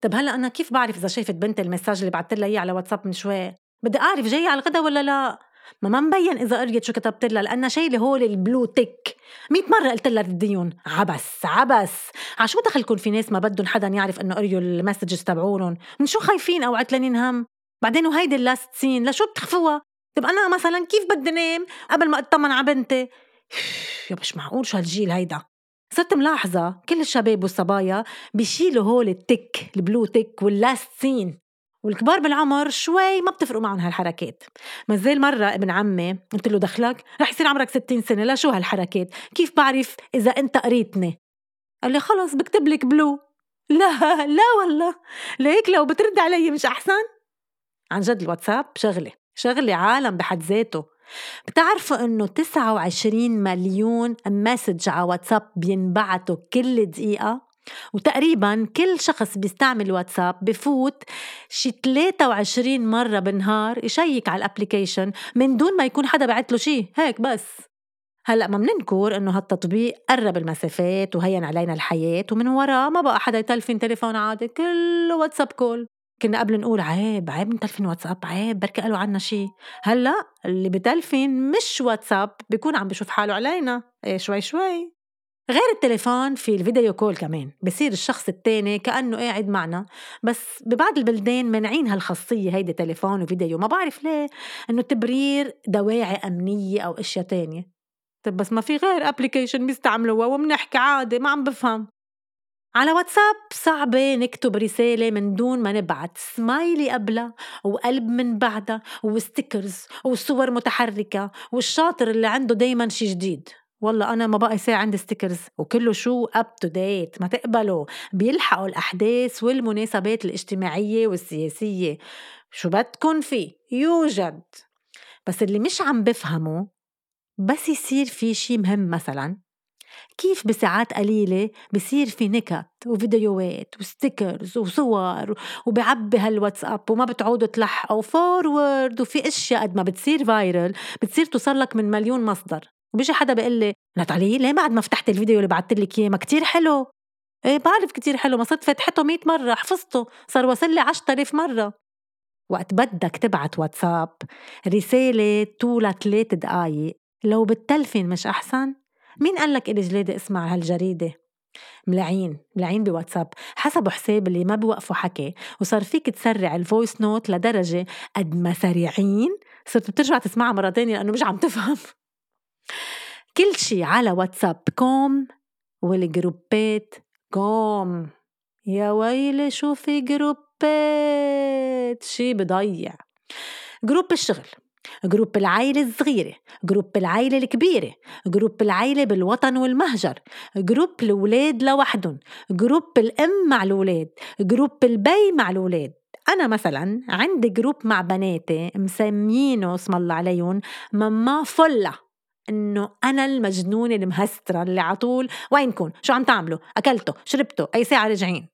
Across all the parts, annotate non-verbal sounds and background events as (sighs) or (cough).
طب هلأ أنا كيف بعرف إذا شافت بنتي ال message اللي بعثت لها اياه على واتساب من شوي؟ بدي أعرف جاية على الغدا ولا لا؟ ما ما مبين إذا قريت شو كتبت لها لانها شايلة هول ال blue tick 100 مرة قلت لها رديهم عبس عبس. عشو دخلكم في ناس ما بدهم حدا يعرف إنه قريوا ال messages تبعولن من شو خايفين أو عتلانين هم؟ بعدين وهيدي ال last seen لشو بتخفوها؟ طب أنا مثلا كيف بدي نام قبل ما أطمن على بنتي؟ (sighs) يا مش معقول؟ شو هالجيل هيدا؟ صرت ملاحظة كل الشباب والصبايا بيشيلوا هول ال tick ال blue tick وال last seen والكبار بالعمر شوي ما بتفرقوا معهم هالحركات. مازال مرة ابن عمي قلت له دخلك رح يصير عمرك 60 سنة لا شو هالحركات؟ كيف بعرف إذا أنت قريتني؟ قال لي خلص بكتب لك blue. لا لا والله. ليك لو بترد علي مش أحسن؟ عن جد الواتساب شغلة شغلة عالم بحد ذاته. بتعرفوا إنه 29 مليون message على واتساب بينبعتوا كل دقيقة؟ وتقريبا كل شخص بيستعمل واتساب بفوت شي 23 مرة بالنهار يشيك على ال application من دون ما يكون حدا بعت له شي. هيك بس. هلأ ما بننكر إنه هالتطبيق قرب المسافات وهين علينا الحياة ومن وراه ما بقى حدا يتلفن تليفون عادي. كله واتساب call. كنا قبل نقول عيب عيب نتلفن واتساب عيب بركي قالوا عنا شي. هلأ اللي بتلفن مش واتساب بيكون عم بشوف حاله علينا. إيه شوي شوي. غير التليفون في ال video call كمان. بصير الشخص التاني كأنه قاعد معنا. بس ببعض البلدان منعين هالخاصية هيدي تليفون وفيديو. ما بعرف ليه إنه تبرير دواعي أمنية أو أشياء تانية. طب بس ما في غير application بيستعملوها وبنحكي عادي ما عم بفهم. على واتساب صعبة نكتب رسالة من دون ما نبعت سمايلي قبلها وقلب من بعدها و stickers وصور متحركة والشاطر اللي عنده دايما شي جديد. والله أنا ما بقى يصير عندي stickers وكله شو up to date ما تقبلوا. بيلحقوا الأحداث والمناسبات الاجتماعية والسياسية. شو بدكن فيه؟ يوجد بس اللي مش عم بفهمه بس يصير في شي مهم مثلا. كيف بساعات قليلة بصير في نكت وفيديوهات و stickers وصور وبعبي هالواتساب وما بتعودوا تلحقوا forward وفي أشياء قد ما بتصير viral بتصير توصل لك من مليون مصدر. وبيجي حدا بيقول لي ناتالي ليه بعد ما فتحت الفيديو اللي بعثت لك إياه ما كتير حلو؟ إيه بعرف كتير حلو ما صرت فتحته 100 مرة حفظته صار وصل لي 10000 مرة. وقت بدك تبعت واتساب رسالة طولها ثلاث دقايق لو بالتلفين مش أحسن؟ مين قال لك إلي جلادة اسمع هالجريدة؟ ملاعين ملاعين بواتساب. حسبوا حساب اللي ما بيوقفوا حكي وصار فيك تسرع ال voice note لدرجة قد ما سريعين صرت بترجع تسمعها مرة تانية لأنه مش عم تفهم. كل شي على واتساب. كوم والجروبات. كوم. يا ويلي شو في جروبات؟ شي بضيع. group الشغل. group العيلة الصغيرة group العيلة الكبيرة group العيلة بالوطن والمهجر group الولاد لوحدهم group الأم مع الولاد group البي مع الولاد أنا مثلا عندي group مع بناتي مسمينه اسم الله عليهم ماما فلة إنه أنا المجنونه المهسترة اللي على طول وينكم شو عم تعملوا؟ أكلتوا؟ شربتوا؟ أي ساعة راجعين؟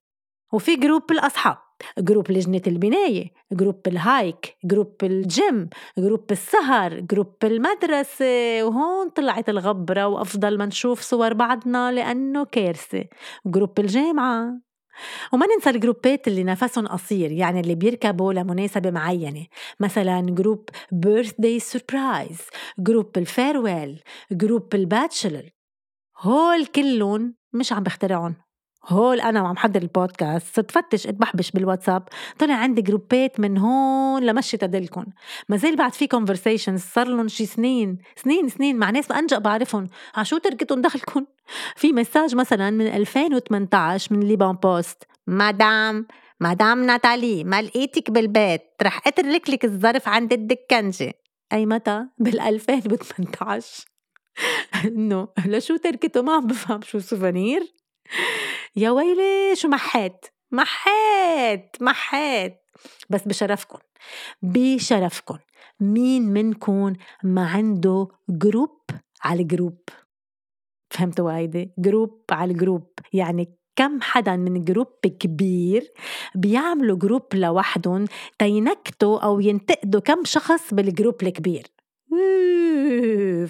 وفي group الأصحاب. group لجنة البناية group ال hike group ال gym group السهر group المدرسة وهون طلعت الغبرة وأفضل ما نشوف صور بعضنا لأنه كارثة. group الجامعة. وما ننسى الجروبات اللي نفسهم قصير يعني اللي بيركبوا لمناسبة معينة. مثلا group birthday surprise group ال farewell group ال bachelor. هول كلهم مش عم بخترعهم هول أنا وعم حضر البودكاست صرت فتش اتبحبش بالواتساب طلع عندي جروبات من هون لمشي تدلكن. ما زال بعد في conversations صار لهم شي سنين سنين سنين مع ناس انجا بعرفهم. عشو تركتهم دخلكن؟ (laughs) في message مثلا من 2018 من ليبان بوست مدام مدام ناتالي ما لقيتك بالبيت رح أترك لك الظرف عند الدكنجة. أي متى؟ (laughs) بال 2018 (laughs) إنه لشو تركته ما عم بفهم شو souvenir يا ويلي شو محيت محيت محيت بس بشرفكن بشرفكن. مين منكن ما عنده group على ال group فهمتوا هيدي؟ group على ال group يعني كم حدا من group كبير بيعملوا group لوحدهم تينكتوا أو ينتقدوا كم شخص بال group الكبير.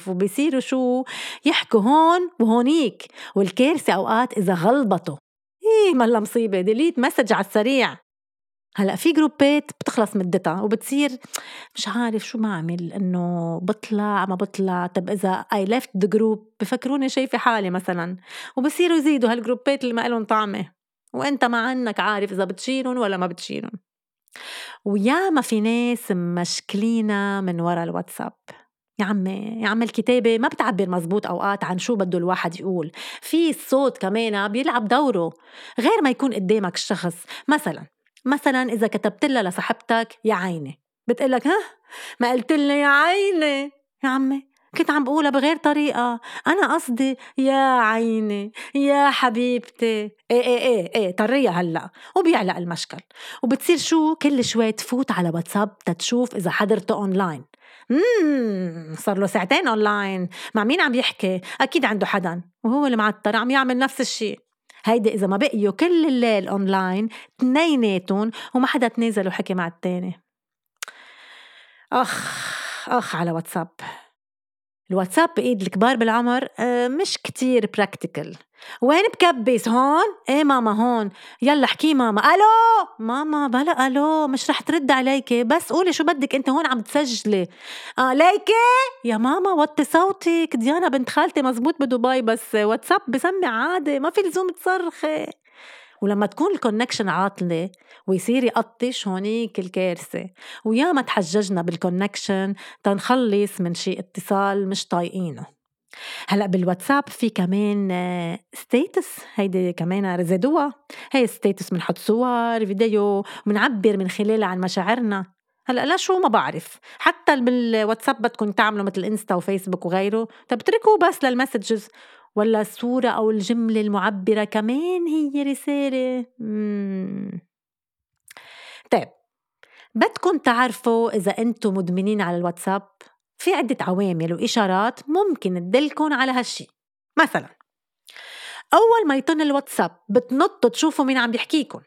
وبصيروا شو يحكوا هون وهونيك والكارثة أوقات إذا غلبطوا إيه ملا مصيبة delete message على السريع. هلأ في جروبات بتخلص مدتها وبتصير مش عارف شو ما اعمل إنه بطلع ما بطلع. طب إذا I left the group بفكروني شايفه حالي مثلا. وبصيروا يزيدوا هالجروبات اللي ما لهم طعمة. وأنت مع عنك عارف إذا بتشيلهم ولا ما بتشيلهم. وياما في ناس مشكلينا من ورا الواتساب. يا عمي يا عم الكتابة ما بتعبر مزبوط أوقات عن شو بده الواحد يقول. في الصوت كمان بيلعب دوره غير ما يكون قدامك الشخص. مثلا مثلا إذا كتبت لها لصاحبتك يا عيني. بتقلك ها ما قلت لي يا عيني. يا عمي كنت عم بقولها بغير طريقة. أنا قصدي يا عيني يا حبيبتي. إيه إيه إيه إيه طرية هلأ. وبيعلق المشكل. وبتصير شو؟ كل شوي تفوت على واتساب تتشوف إذا حضرته أونلاين اممم صار له ساعتين اونلاين مع مين عم يحكي؟ أكيد عنده حدا. وهو المعطر عم يعمل نفس الشيء. هيدي إذا ما بقيوا كل الليل اونلاين تنيناتهم وما حدا تنازل وحكي مع التاني. أخ أخ على واتساب. الواتساب بإيد الكبار بالعمر آه، مش كتير practical وين بكبس هون؟ إيه ماما هون؟ يلا احكي ماما. ألو؟ ماما بلا ألو مش رح ترد عليكي بس قولي شو بدك أنت هون عم تسجلي. آه ليكي؟ يا ماما وطي صوتك. ديانا بنت خالتي مزبوط بدبي بس واتساب بسمع عادي ما في لزوم تصرخي. ولما تكون ال connection عاطلة ويصير يقطش هونيك الكارثة. وياما تحججنا بال connection تنخلص من شي اتصال مش طايقينه. هلأ بالواتساب في كمان status هيدي كمان زادوها. هي status بنحط صور فيديو بنعبر من خلالها عن مشاعرنا. هلأ لا شو ما بعرف. حتى بالواتساب بدكم تعملوا مثل انستا وفيسبوك وغيره. طب اتركوا بس لل messages ولا الصورة أو الجملة المعبرة كمان هي رسالة؟ مم. طيب بدكم تعرفوا إذا أنتم مدمنين على الواتساب؟ في عدة عوامل وإشارات ممكن تدلكم على هالشي. مثلا أول ما يطن الواتساب بتنطوا تشوفوا مين عم بيحكيكم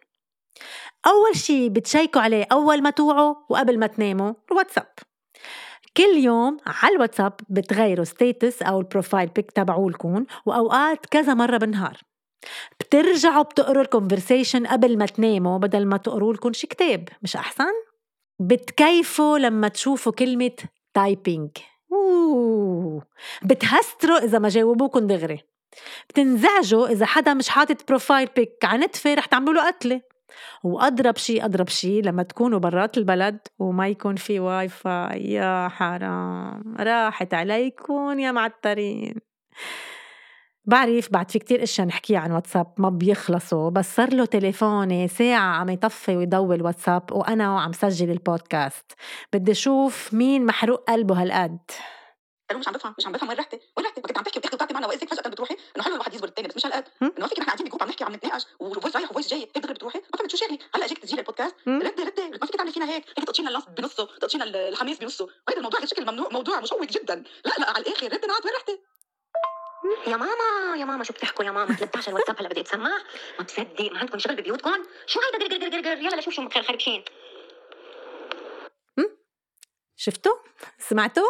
أول شي بتشيكوا عليه أول ما توعوا وقبل ما تناموا الواتساب. كل يوم على الواتساب بتغيروا status أو ال profile pic تبعولكم وأوقات كذا مرة بالنهار. بترجعوا بتقروا ال conversation قبل ما تناموا بدل ما تقروا لكم شي كتاب. مش أحسن؟ بتكيفوا لما تشوفوا كلمة typing بتهستروا إذا ما جاوبوكم دغري. بتنزعجوا إذا حدا مش حاطط profile pic عنتفة رح تعملوا له قتلة. وأضرب شيء أضرب شيء لما تكونوا برات البلد وما يكون في واي فاي يا حرام. راحت عليكم يا معترين بعرف بعد في كتير أشياء نحكيها عن واتساب ما بيخلصوا بس صار له تليفوني ساعة عم يطفي ويضوي الواتساب وأنا وعم سجل البودكاست. بدي أشوف مين محروق قلبه هالقد. أنا مش عم بفهم مش عم بفهم وين رحتي وين رحتي كنت عم تحكي وتاخذي وتعطي معنا واذا فجاه بتروحي. انه حلو الواحد يزبر الثاني بس مش هالقد إنه فيك نحن قاعدين بجروب عم نحكي عم نتناقش. وفويس رايح وفويس جاي هيك بتروحي. ما فهمت شو شاغلي هلا اجيك تسجيل البودكاست. ردي ردي ما فيك تعملي فينا هيك. هيك تقطشينا اللنف بنصه تقطشينا الحماس بنصه. وهذا الموضوع غير شكل ممنوع موضوع مشوق جدا. لا لا على الآخر. ردي نعاد وين رحتي يا ماما يا ماما شو بتحكوا يا ماما؟ 13 واتساب هلا بدي أتسمع. ما تصدق ما عندكم شغل ببيوتكم؟ شو هيدا؟ قر قر قر يلا لشوف شو خربشين شفتوا؟ سمعتوا؟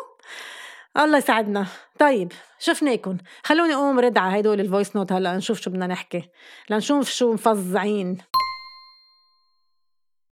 الله يسعدنا. طيب شفناكم خلوني أقوم رد على هدول ال voice note هلا نشوف شو بدنا نحكي. لنشوف شو مفظعين